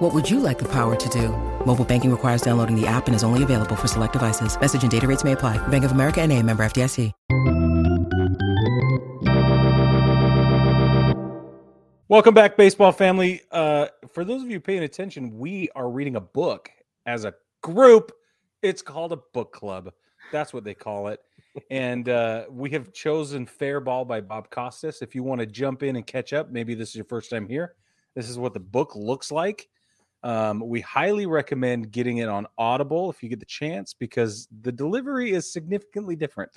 What would you like the power to do? Mobile banking requires downloading the app and is only available for select devices. Message and data rates may apply. Bank of America and a member FDIC. Welcome back, baseball family. Uh, for those of you paying attention, we are reading a book as a group. It's called a book club. That's what they call it. And uh, we have chosen Fair Ball by Bob Costas. If you want to jump in and catch up, maybe this is your first time here. This is what the book looks like. Um, we highly recommend getting it on Audible if you get the chance because the delivery is significantly different.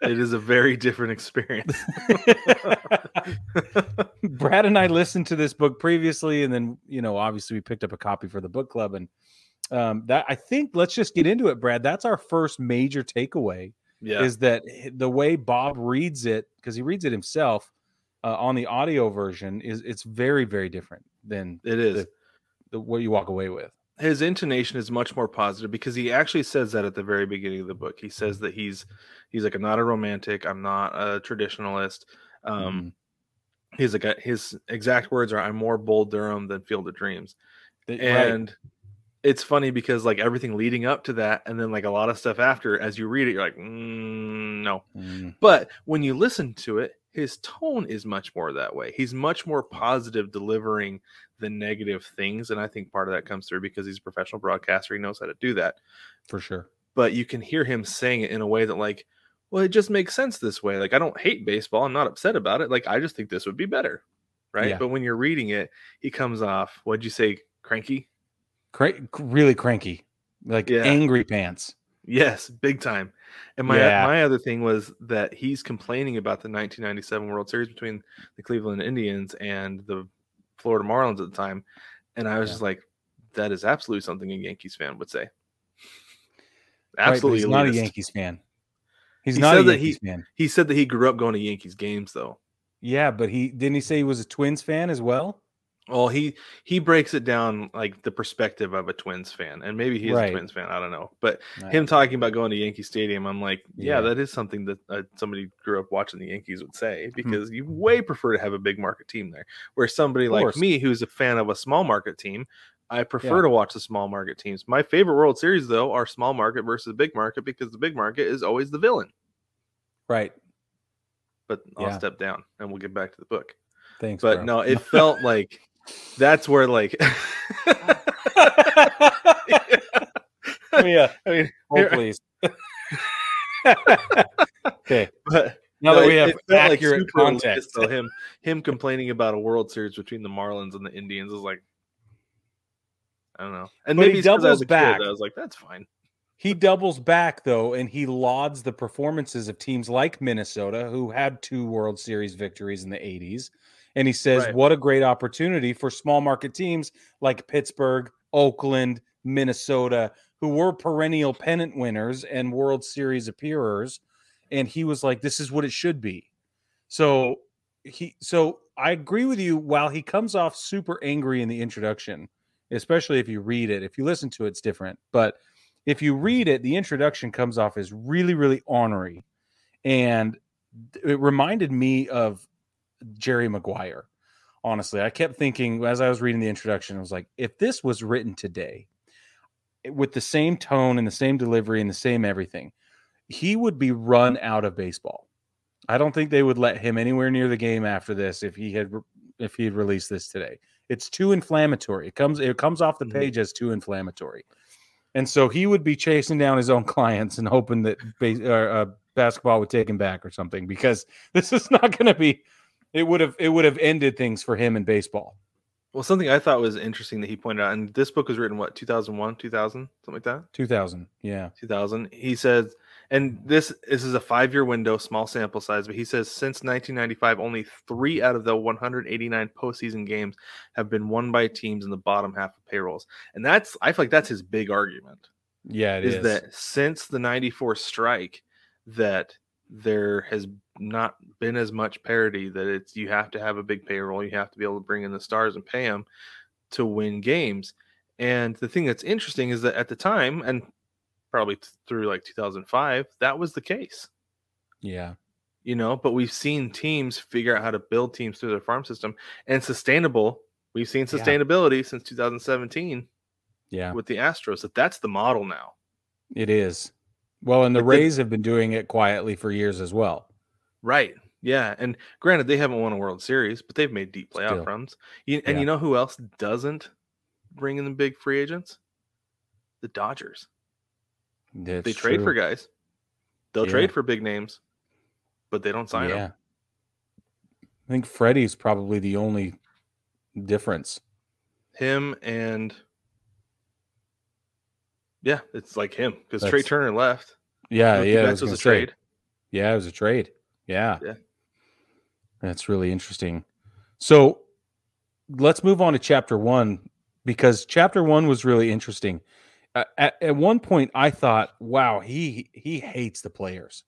It is a very different experience. Brad and I listened to this book previously, and then you know, obviously, we picked up a copy for the book club, and um, that I think let's just get into it, Brad. That's our first major takeaway. Yeah. Is that the way Bob reads it because he reads it himself uh, on the audio version is it's very very different than It is. the, the what you walk away with. His intonation is much more positive because he actually says that at the very beginning of the book. He says that he's he's like I'm not a romantic, I'm not a traditionalist. Um he's like a, his exact words are I'm more Bull Durham than Field of Dreams. Th- right. And it's funny because like everything leading up to that and then like a lot of stuff after as you read it you're like mm, no. Mm, But when you listen to it, his tone is much more that way. He's much more mm. positive delivering the negative things. And I think part of that comes through because he's a professional broadcaster. He knows how to do that. for sure. But you can hear him saying it in a way that, like, well, it just makes sense this way. Like, I don't hate baseball. I'm not upset about it. Like, I just think this would be better. Right. Yeah. But when you're reading it, he comes off, what'd you say, cranky? Cra- really cranky, like Yeah. angry pants. Yes, big time. And my Yeah. my other thing was that he's complaining about the 1997 World Series between the Cleveland Indians and the Florida Marlins at the time, and I was Yeah. just like, that is absolutely something a Yankees fan would say. Right, Absolutely, he's not a. Yankees fan. He's He not a that he- Yankees fan. He said that he grew up going to Yankees games, though. Yeah, but he didn't he say he was a Twins fan as well? Well, he he breaks it down like the perspective of a Twins fan, and maybe he is Right. a Twins fan. I don't know, but Right. him talking about going to Yankee Stadium, I'm like, yeah, Yeah. that is something that uh, somebody grew up watching the Yankees would say Hmm. because you way prefer to have a big market team there. Where somebody like me, who's a fan of a small market team, I prefer Yeah. to watch the small market teams. My favorite World Series though are small market versus big market because the big market is always the villain. Right. But I'll Yeah. step down and we'll get back to the book. Thanks. But bro. no, it felt like that's where like. yeah. I mean, Oh, please. okay. but Now No, that we have felt like accurate context. So him him complaining about a World Series between the Marlins and the Indians is like, I don't know. And But he maybe I was doubles a kid, back. I was like, that's fine. He doubles back though, and he lauds the performances of teams like Minnesota, who had two World Series victories in the 80s. And he says, Right. What a great opportunity for small market teams like Pittsburgh, Oakland, Minnesota, who were perennial pennant winners and World Series appearers. And he was like, This is what it should be. So he so I agree with you. While he comes off super angry in the introduction, especially if you read it, if you listen to it, it's different. But if you read it, the introduction comes off as really, really ornery. And it reminded me of Jerry Maguire. Honestly, I kept thinking as I was reading the introduction, I was like, if this was written today with the same tone and the same delivery and the same everything, he would be run out of baseball. I don't think they would let him anywhere near the game after this if he had if he had released this today. It's too inflammatory. It comes it comes off the Mhm. page as too inflammatory. And so he would be chasing down his own clients and hoping that base, uh, basketball would take him back or something because this is not going to be. It would have it would have ended things for him in baseball. Well, something I thought was interesting that he pointed out, and this book was written what 2001, 2000, something like that. Two thousand, yeah, 2000. He says, and this this is a five year window, small sample size, but he says since 1995, only three out of the 189 postseason games have been won by teams in the bottom half of payrolls, and that's I feel like that's his big argument yeah. It is, is, that since the 94 strike, that there has not been as much parity that it's you have to have a big payroll, you have to be able to bring in the stars and pay them to win games. And the thing that's interesting is that at the time, and probably through like 2005, that was the case. Yeah. You know, but we've seen teams figure out how to build teams through their farm system and sustainable. We've seen sustainability yeah. since 2017. Yeah. With the Astros, that that's the model now. It is. Well, and the Rays have been doing it quietly for years as well. Right. Yeah. And granted, they haven't won a World Series, but they've made deep playoff Still. runs. You, and yeah. you know who else doesn't bring in the big free agents? The Dodgers. That's they trade true. for guys. They'll yeah. trade for big names, but they don't sign yeah. them. I think Freddie's probably the only difference. Him and yeah, it's like him because Trea Turner left. Yeah, yeah, it was, a trade. Yeah, it was a trade. Yeah, yeah, that's really interesting. So let's move on to chapter one because chapter one was really interesting. Uh, at, at one point, I thought, "Wow, he he hates the players,"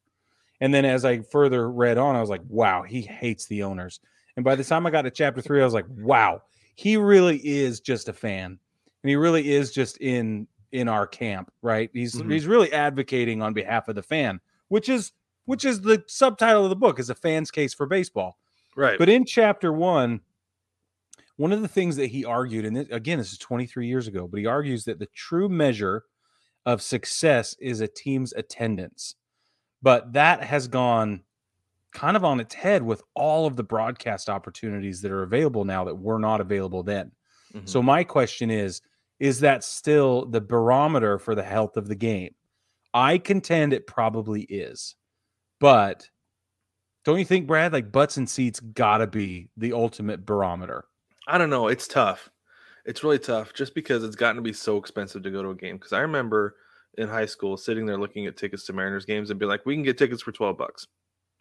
and then as I further read on, I was like, "Wow, he hates the owners." And by the time I got to chapter three, I was like, "Wow, he really is just a fan, and he really is just in in our camp, right? He's mm-hmm. he's really advocating on behalf of the fan, which is which is the subtitle of the book is a fan's case for baseball. Right. But in chapter 1, one of the things that he argued and this, again this is 23 years ago, but he argues that the true measure of success is a team's attendance. But that has gone kind of on its head with all of the broadcast opportunities that are available now that were not available then. Mm-hmm. So my question is is that still the barometer for the health of the game? I contend it probably is. But don't you think, Brad, like butts and seats gotta be the ultimate barometer? I don't know. It's tough. It's really tough just because it's gotten to be so expensive to go to a game. Because I remember in high school sitting there looking at tickets to Mariners games and be like, we can get tickets for 12 bucks.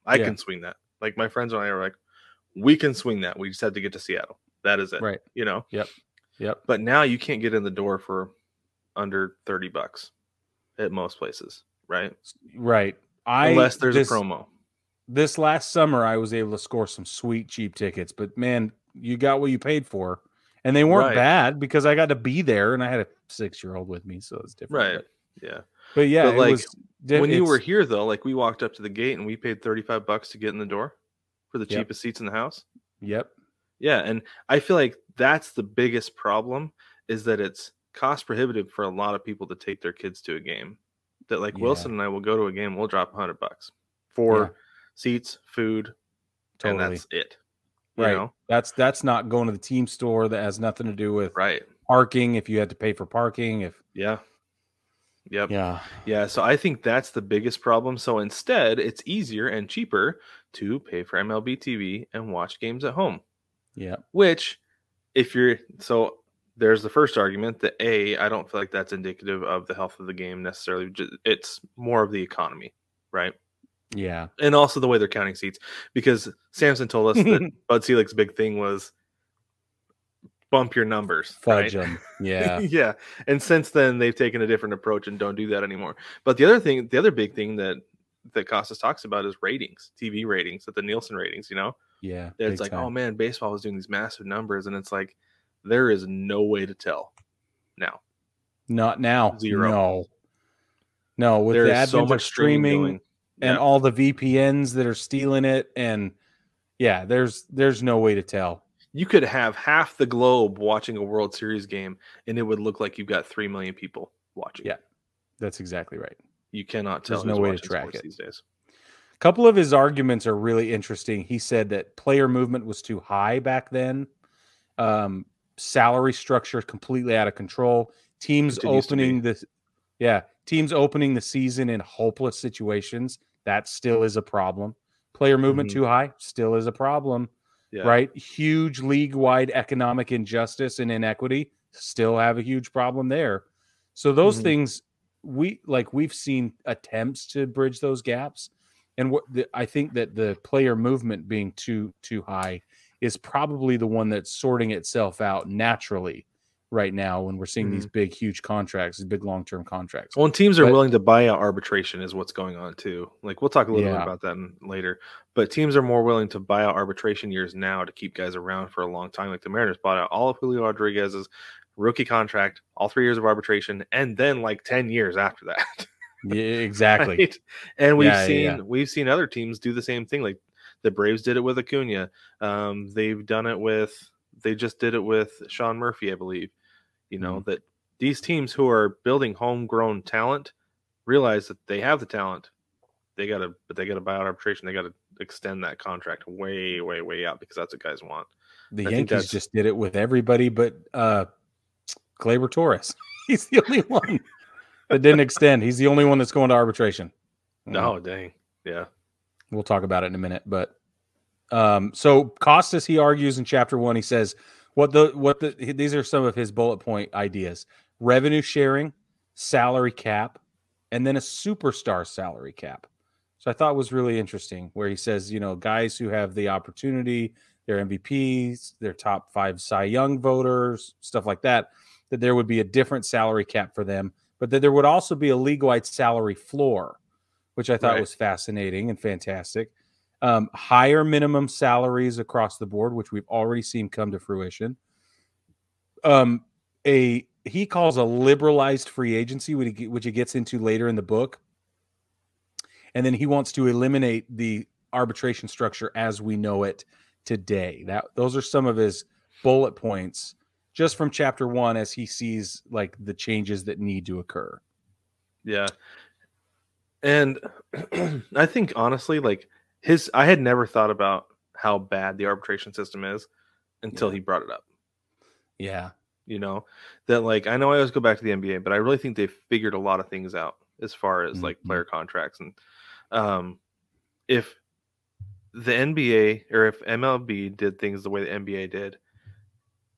I yeah. can swing that. Like my friends and I are like, we can swing that. We just had to get to Seattle. That is it. Right. You know? Yep. Yep. But now you can't get in the door for under 30 bucks at most places, right? Right. I unless there's this, a promo. This last summer I was able to score some sweet cheap tickets, but man, you got what you paid for. And they weren't right. bad because I got to be there and I had a 6-year-old with me, so it's different. Right. But, yeah. But yeah, but like was, when you were here though, like we walked up to the gate and we paid 35 bucks to get in the door for the yep. cheapest seats in the house. Yep. Yeah, and I feel like that's the biggest problem is that it's cost prohibitive for a lot of people to take their kids to a game. That like yeah. Wilson and I will go to a game, we'll drop hundred bucks for yeah. seats, food, totally. and that's it. right. Know? That's that's not going to the team store. That has nothing to do with right parking. If you had to pay for parking, if yeah, Yep. Yeah. Yeah. So I think that's the biggest problem. So instead, it's easier and cheaper to pay for MLB TV and watch games at home. Yeah. Which, if you're so, there's the first argument that a I don't feel like that's indicative of the health of the game necessarily. It's more of the economy, right? Yeah. And also the way they're counting seats, because Samson told us that Bud Selig's big thing was bump your numbers, fudge right? them. Yeah, yeah. And since then, they've taken a different approach and don't do that anymore. But the other thing, the other big thing that that Costas talks about is ratings, TV ratings, at the Nielsen ratings. You know, yeah. It's like, time. oh man, baseball was doing these massive numbers, and it's like there is no way to tell now. Not now. Zero. No. No, with there the advent so much streaming and all the VPNs that are stealing it, and yeah, there's there's no way to tell. You could have half the globe watching a World Series game, and it would look like you've got three million people watching. Yeah, that's exactly right. You cannot tell. There's no way to track it these days A couple of his arguments are really interesting. He said that player movement was too high back then. Um, salary structure completely out of control. Teams opening the yeah, teams opening the season in hopeless situations. That still is a problem. Player movement mm-hmm. too high still is a problem. Yeah. Right? Huge league wide economic injustice and inequity still have a huge problem there. So those mm-hmm. things we like we've seen attempts to bridge those gaps and what the, I think that the player movement being too too high is probably the one that's sorting itself out naturally right now when we're seeing these Mhm. big, huge contracts, these big long term contracts. Well, and teams are But- willing to buy out arbitration, is what's going on too. Like we'll talk a little bit about that in, later. But teams are more willing to buy out arbitration years now to keep guys around for a long time. Like the Mariners bought out all of Julio Rodriguez's rookie contract, all three years of arbitration, and then like ten years after that. Yeah, exactly. right? And we've Yeah, yeah, seen yeah. we've seen other teams do the same thing. Like the Braves did it with Acuna. Um, they've done it with they just did it with Sean Murphy, I believe. You know Mm-hmm. that these teams who are building homegrown talent realize that they have the talent. They gotta, but they gotta buy out arbitration. They gotta extend that contract way, way, way out because that's what guys want. The I Yankees just did it with everybody but uh Gleyber Torres. He's the only one that didn't extend. He's the only one that's going to arbitration. Mm. No, dang, yeah, We'll talk about it in a minute, but um, so Costas he argues in chapter one. He says what the what the these are some of his bullet point ideas: revenue sharing, salary cap, and then a superstar salary cap. So I thought was really interesting where he says, you know, guys who have the opportunity, they're MVPs, they're top five Cy Young voters, stuff like that, that there would be a different salary cap for them, but that there would also be a league-wide salary floor, which I thought Right. was fascinating and fantastic. Um, higher minimum salaries across the board, which we've already seen come to fruition. Um, a he calls a liberalized free agency, which he, which he gets into later in the book, and then he wants to eliminate the arbitration structure as we know it today. That those are some of his bullet points just from chapter one as he sees like the changes that need to occur. yeah. And I think honestly, like his, I had never thought about how bad the arbitration system is until Yeah. he brought it up. Yeah, you know that like i know i always go back to the nba but i really think they've figured a lot of things out as far as like Mhm. player contracts and um if the nba or if mlb did things the way the nba did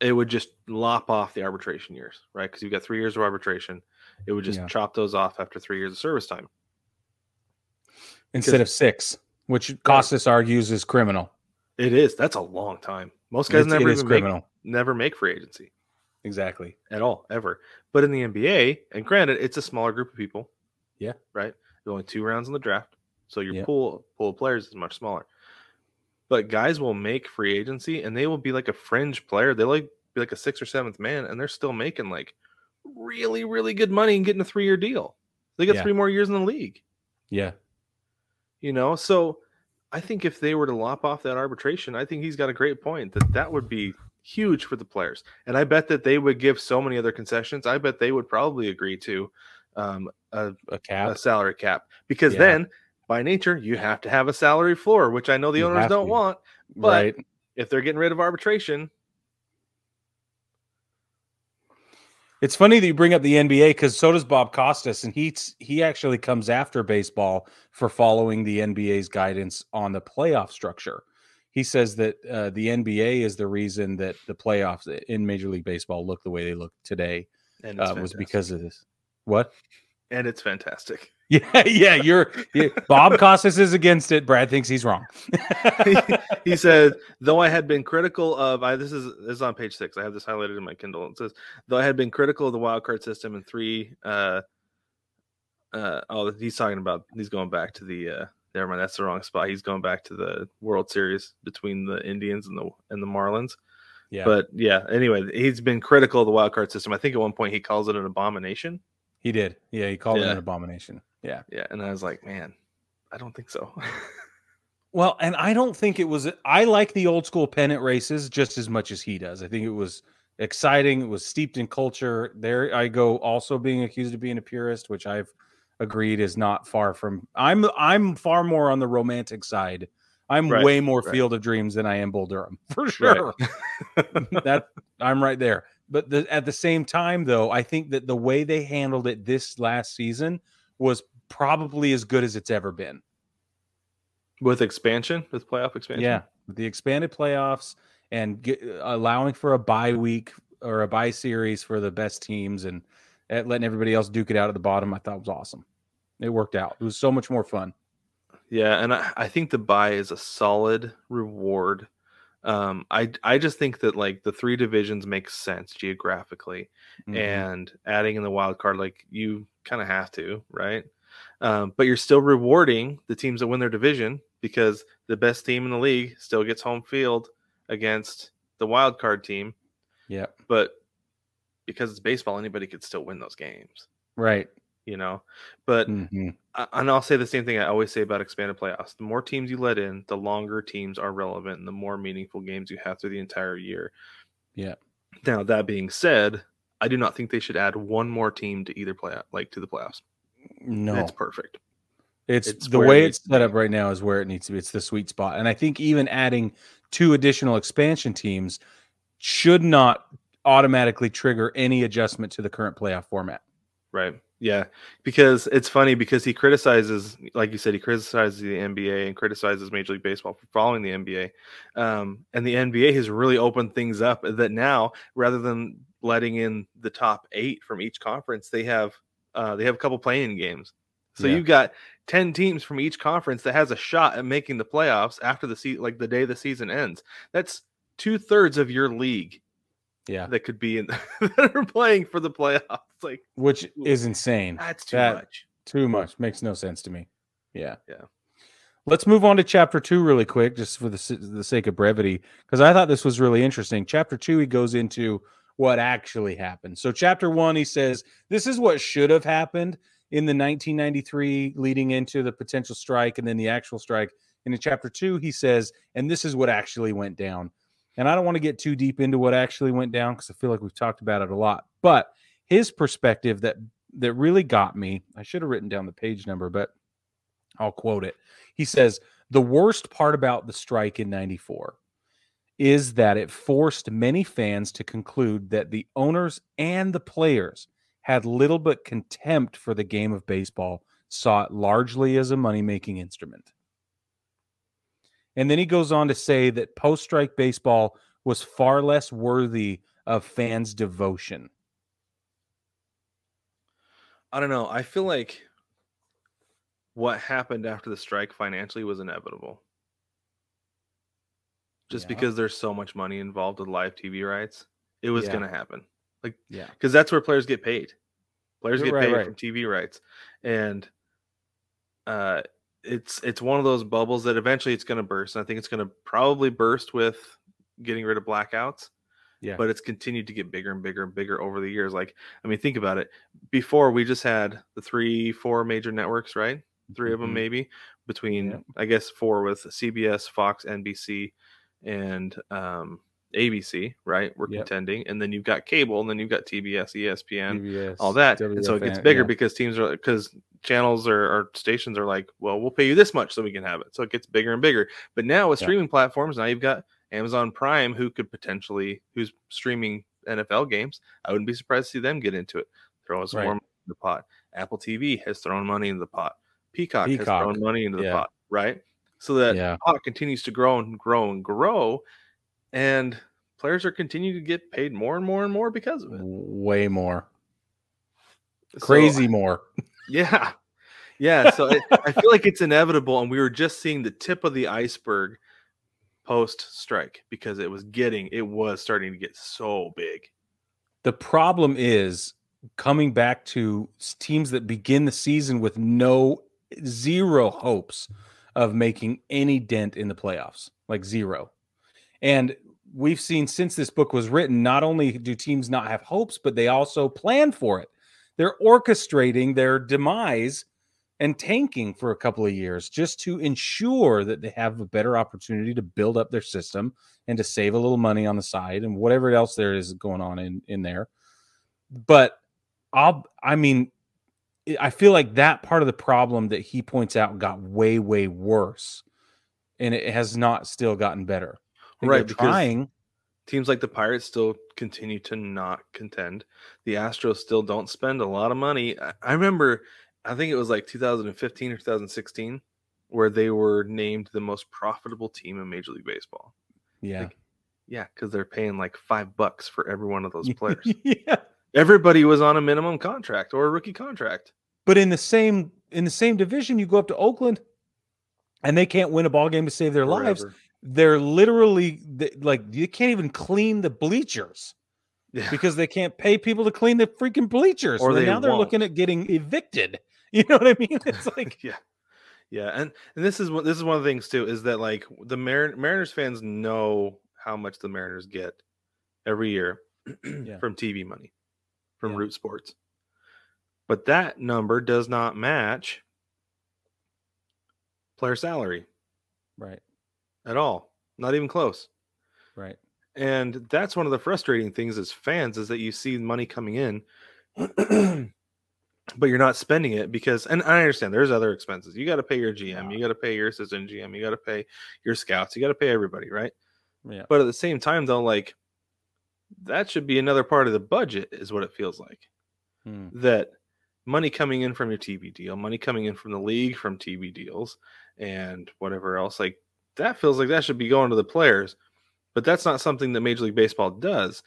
it would just lop off the arbitration years right because you've got three years of arbitration it would just Yeah. chop those off after three years of service time instead of six, which Costas argues is criminal. it is that's a long time most guys It's- never even make, criminal. never make free agency Exactly. at all ever but in the nba and granted it's a smaller group of people Yeah. right there's only two rounds in the draft so your Yeah. pool pool of players is much smaller but guys will make free agency and they will be like a fringe player they like be like a sixth or seventh man and they're still making like really really good money and getting a three-year deal they get Yeah. three more years in the league Yeah. You know so i think if they were to lop off that arbitration i think he's got a great point that that would be huge for the players and i bet that they would give so many other concessions i bet they would probably agree to um, a, A cap. a salary cap because Yeah. then by nature you have to have a salary floor which i know the You owners don't to. want but right. if they're getting rid of arbitration It's funny that you bring up the NBA because so does Bob Costas, and he's he actually comes after baseball for following the NBA's guidance on the playoff structure. He says that uh, the NBA is the reason that the playoffs in Major League Baseball look the way they look today and uh, was because of this. What? and it's fantastic Yeah, yeah. You're yeah, Bob Costas is against it. Brad thinks he's wrong. he said, though I had been critical of I this is this is on page six. I have this highlighted in my Kindle. It says, though I had been critical of the wild card system in three uh uh oh he's talking about he's going back to the uh never mind, that's the wrong spot. He's going back to the World Series between the Indians and the and the Marlins. Yeah, But yeah, anyway, he's been critical of the wild card system. I think at one point he calls it an abomination. He did. Yeah, he called it an abomination. Yeah. Yeah, and I was like, man, I don't think so. Well, and I don't think it was. I like the old school pennant races just as much as he does. I think it was exciting. It was steeped in culture. There, I go also being accused of being a purist, which I've agreed is not far from. I'm I'm far more on the romantic side. I'm Right, way more right. Field of Dreams than I am Bull Durham for Right. sure. that I'm right there. But the, at the same time, though, I think that the way they handled it this last season was probably as good as it's ever been. with expansion, with playoff expansion. Yeah, with the expanded playoffs and get, allowing for a bye week or a bye series for the best teams and uh, letting everybody else duke it out at the bottom, I thought was awesome. It worked out. It was so much more fun. Yeah, and I, I think the buy is a solid reward Um, I I just think that like the three divisions make sense geographically, Mhm. and adding in the wild card, like you kind of have to, right? Um, but you're still rewarding the teams that win their division because the best team in the league still gets home field against the wild card team. yeah, But because it's baseball, anybody could still win those games, right. You know. But Mhm. I- and I'll say the same thing I always say about expanded playoffs. The more teams you let in, the longer teams are relevant and the more meaningful games you have through the entire year. Yeah. Now that being said, I do not think they should add one more team to either play like to the playoffs. No, It's perfect. It's, It's the where it way it's set up right now is where it needs to be. It's the sweet spot. And I think even adding two additional expansion teams should not automatically trigger any adjustment to the current playoff format. Right. Yeah. Because it's funny because he criticizes, like you said, he criticizes the NBA and criticizes Major League Baseball for following the NBA. Um, and the NBA has really opened things up that now, rather than letting in the top eight from each conference, they have uh, they have a couple playing games. So Yeah. you've got 10 teams from each conference that has a shot at making the playoffs after the season, like the day the season ends. That's two thirds of your league Yeah. that could be in that are playing for the playoffs. Like Which is insane. that's too That- much. Too much. Makes no sense to me. Yeah. Yeah. Let's move on to chapter two really quick, just for the, the sake of brevity, because I thought this was really interesting. Chapter two, he goes into what actually happened. So, chapter one, he says, This is what should have happened in the 1993 leading into the potential strike and then the actual strike. And in chapter two, he says, And this is what actually went down. And I don't want to get too deep into what actually went down because I feel like we've talked about it a lot. But his perspective that that really got me, I should have written down the page number, but I'll quote it. He says, The worst part about the strike in 94 is that it forced many fans to conclude that the owners and the players had little but contempt for the game of baseball, saw it largely as a money making instrument. And then he goes on to say that post strike baseball was far less worthy of fans' devotion. I don't know. I feel like what happened after the strike financially was inevitable. Just Yeah. because there's so much money involved with live TV rights, it was Yeah. going to happen. Like, yeah. Because that's where players get paid. Players Yeah, get right, paid right. from TV rights, and uh, it's it's one of those bubbles that eventually it's going to burst. And I think it's going to probably burst with getting rid of blackouts. Yeah. but it's continued to get bigger and bigger and bigger over the years. Like, I mean, think about it. Before we just had the three, four major networks, right? 3 of them Mhm. maybe between, Yep. I guess, four with CBS, Fox, NBC, and um, ABC, right? We're Yep. contending, and then you've got cable, and then you've got TBS, ESPN, CBS, all that. And so it gets bigger yeah. because teams are because channels or, or stations are like, well, we'll pay you this much so we can have it. So it gets bigger and bigger. But now with Yeah. streaming platforms, now you've got Amazon Prime, who could potentially who's streaming NFL games. I wouldn't be surprised to see them get into it. Throw some Right. more money in the pot. Apple TV has thrown money into the pot. Peacock, has thrown money into the yeah. pot, right? So that Yeah. pot continues to grow and grow and grow, and players are continuing to get paid more and more and more because of it. way more. So- Crazy more. yeah. Yeah. So I, I feel like it's inevitable. And we were just seeing the tip of the iceberg post strike because it was getting, it was starting to get so big. The problem is coming back to teams that begin the season with no zero hopes of making any dent in the playoffs, like zero. And we've seen since this book was written, not only do teams not have hopes, but they also plan for it. They're orchestrating their demise and tanking for a couple of years just to ensure that they have a better opportunity to build up their system and to save a little money on the side and whatever else there is going on in in there. But I'll I mean I- I feel like that part of the problem that he points out got way way worse and it has not still gotten better. Right, because- trying. Teams like the Pirates still continue to not contend. The Astros still don't spend a lot of money. I, I remember, I think it was like 2015 or 2016, where they were named the most profitable team in Major League Baseball. Yeah. like, Yeah, because they're paying like five bucks for every one of those players. yeah. Everybody was on a minimum contract or a rookie contract. But in the same in the same division, you go up to Oakland, and they can't win a ball game to save their lives, Forever. They're literally like you can't even clean the bleachers Yeah. because they can't pay people to clean the freaking bleachers. Or So they now they're looking at getting evicted. You know what I mean? It's like yeah yeah and and this is what this is one of the things too is that like the Mar- mariners fans know how much the mariners get every year Yeah. from tv money from Yeah. root sports but that number does not match player salary right, at all not even close right. and that's one of the frustrating things as fans is that you see money coming in but you're not spending it because and i understand there's other expenses you got to pay your gm Yeah. you got to pay your assistant gm you got to pay your scouts you got to pay everybody right Yeah. but at the same time though like that should be another part of the budget is what it feels like Hmm. that money coming in from your tv deal money coming in from the league from tv deals and whatever else like that feels like that should be going to the players but that's not something that major league baseball does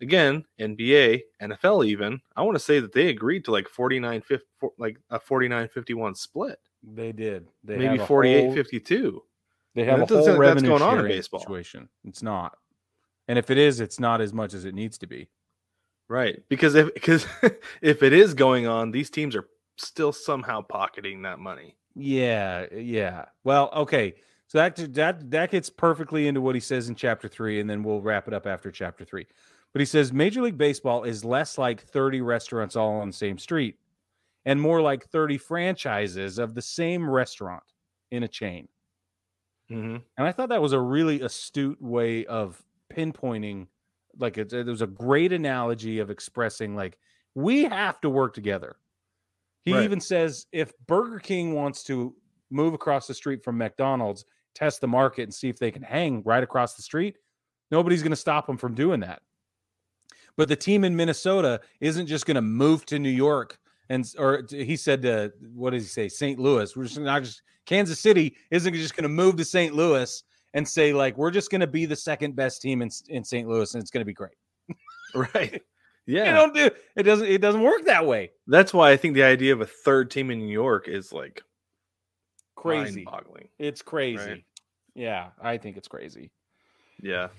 again nba nfl even i want to say that they agreed to like 49 50, like a 49 51 split They did. They maybe have a 48 whole- 52 They And have a whole like that's revenue going on in baseball. situation. It's not, and if it is, it's not as much as it needs to be. right because if because if it is going on these teams are still somehow pocketing that money Yeah, yeah. Well, okay. So that that that gets perfectly into what he says in chapter three, and then we'll wrap it up after chapter three. But he says Major League Baseball is less like 30 restaurants all on the same street and more like 30 franchises of the same restaurant in a chain. mm-hmm. And I thought that was a really astute way of pinpointing, like it, it was a great analogy of expressing, like, we have to work together. He Right. even says if Burger King wants to move across the street from McDonald's, test the market and see if they can hang right across the street, nobody's going to stop them from doing that. But the team in Minnesota isn't just going to move to New York and or he said to what does he say St. Louis. We're just not just Kansas City isn't just going to move to St. Louis and say like we're just going to be the second best team in in St. Louis and it's going to be great. right yeah You don't do it doesn't it doesn't work that way. that's why i think the idea of a third team in new york is like Crazy. boggling It's crazy. Right. Yeah, I think it's crazy. yeah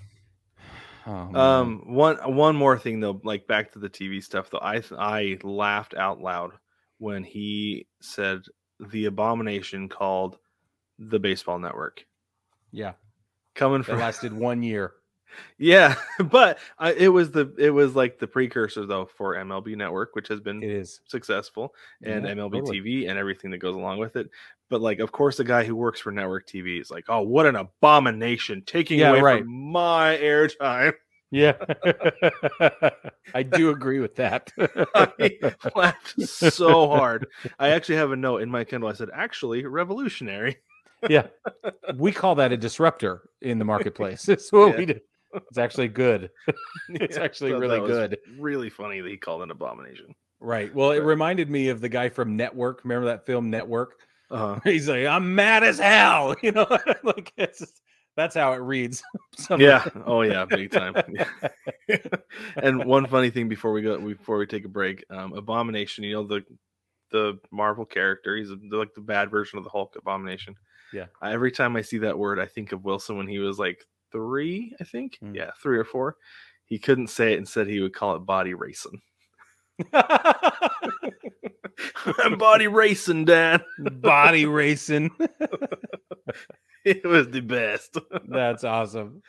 Oh. Um, one one more thing though, like back to the TV stuff though, I I laughed out loud when he said the abomination called the Baseball Network yeah, coming from lasted one year. Yeah, but I, it was the it was like the precursor though for MLB Network, which has been It is. successful, and Yeah, MLB totally. TV and everything that goes along with it. But like, of course, the guy who works for network TV is like, "Oh, what an abomination! Taking Yeah, away right. from my airtime." Yeah, I do agree with that. I laughed so hard. I actually have a note in my Kindle. I said, "Actually, revolutionary." yeah, we call that a disruptor in the marketplace. It's what Yeah. we do. It's actually good. It's Yeah, actually really good. Really funny that he called an abomination. Right. Well, it Right. reminded me of the guy from Network. Remember that film Network? Uh, He's like, I'm mad as hell. You know, like it's just, that's how it reads. Yeah. Oh yeah, big time. Yeah. and one funny thing before we go, before we take a break, um, abomination. You know the the Marvel character. He's like the bad version of the Hulk. Abomination. Yeah. Every time I see that word, I think of Wilson when he was like three. I think. Mm. Yeah, three or four. He couldn't say it and said he would call it body racing. I'm body racing, Dad. Body racing. It was the best. That's awesome.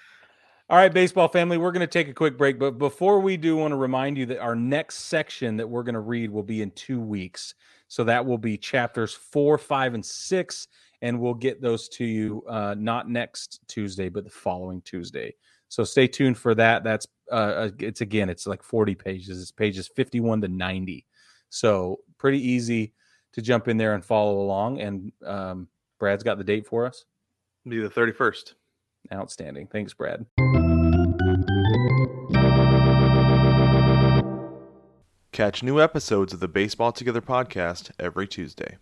All right, baseball family, we're going to take a quick break. But before we do, want to remind you that our next section that we're going to read will be in two weeks. So that will be chapters four, five, and six. And we'll get those to you uh, not next Tuesday, but the following Tuesday. So stay tuned for that. That's uh, it's again, it's like 40 pages. It's pages 51 to 90. So pretty easy to jump in there and follow along. And um, Brad's got the date for us. Be the 31st. Outstanding. Thanks, Brad. Catch new episodes of the Baseball Together podcast every Tuesday.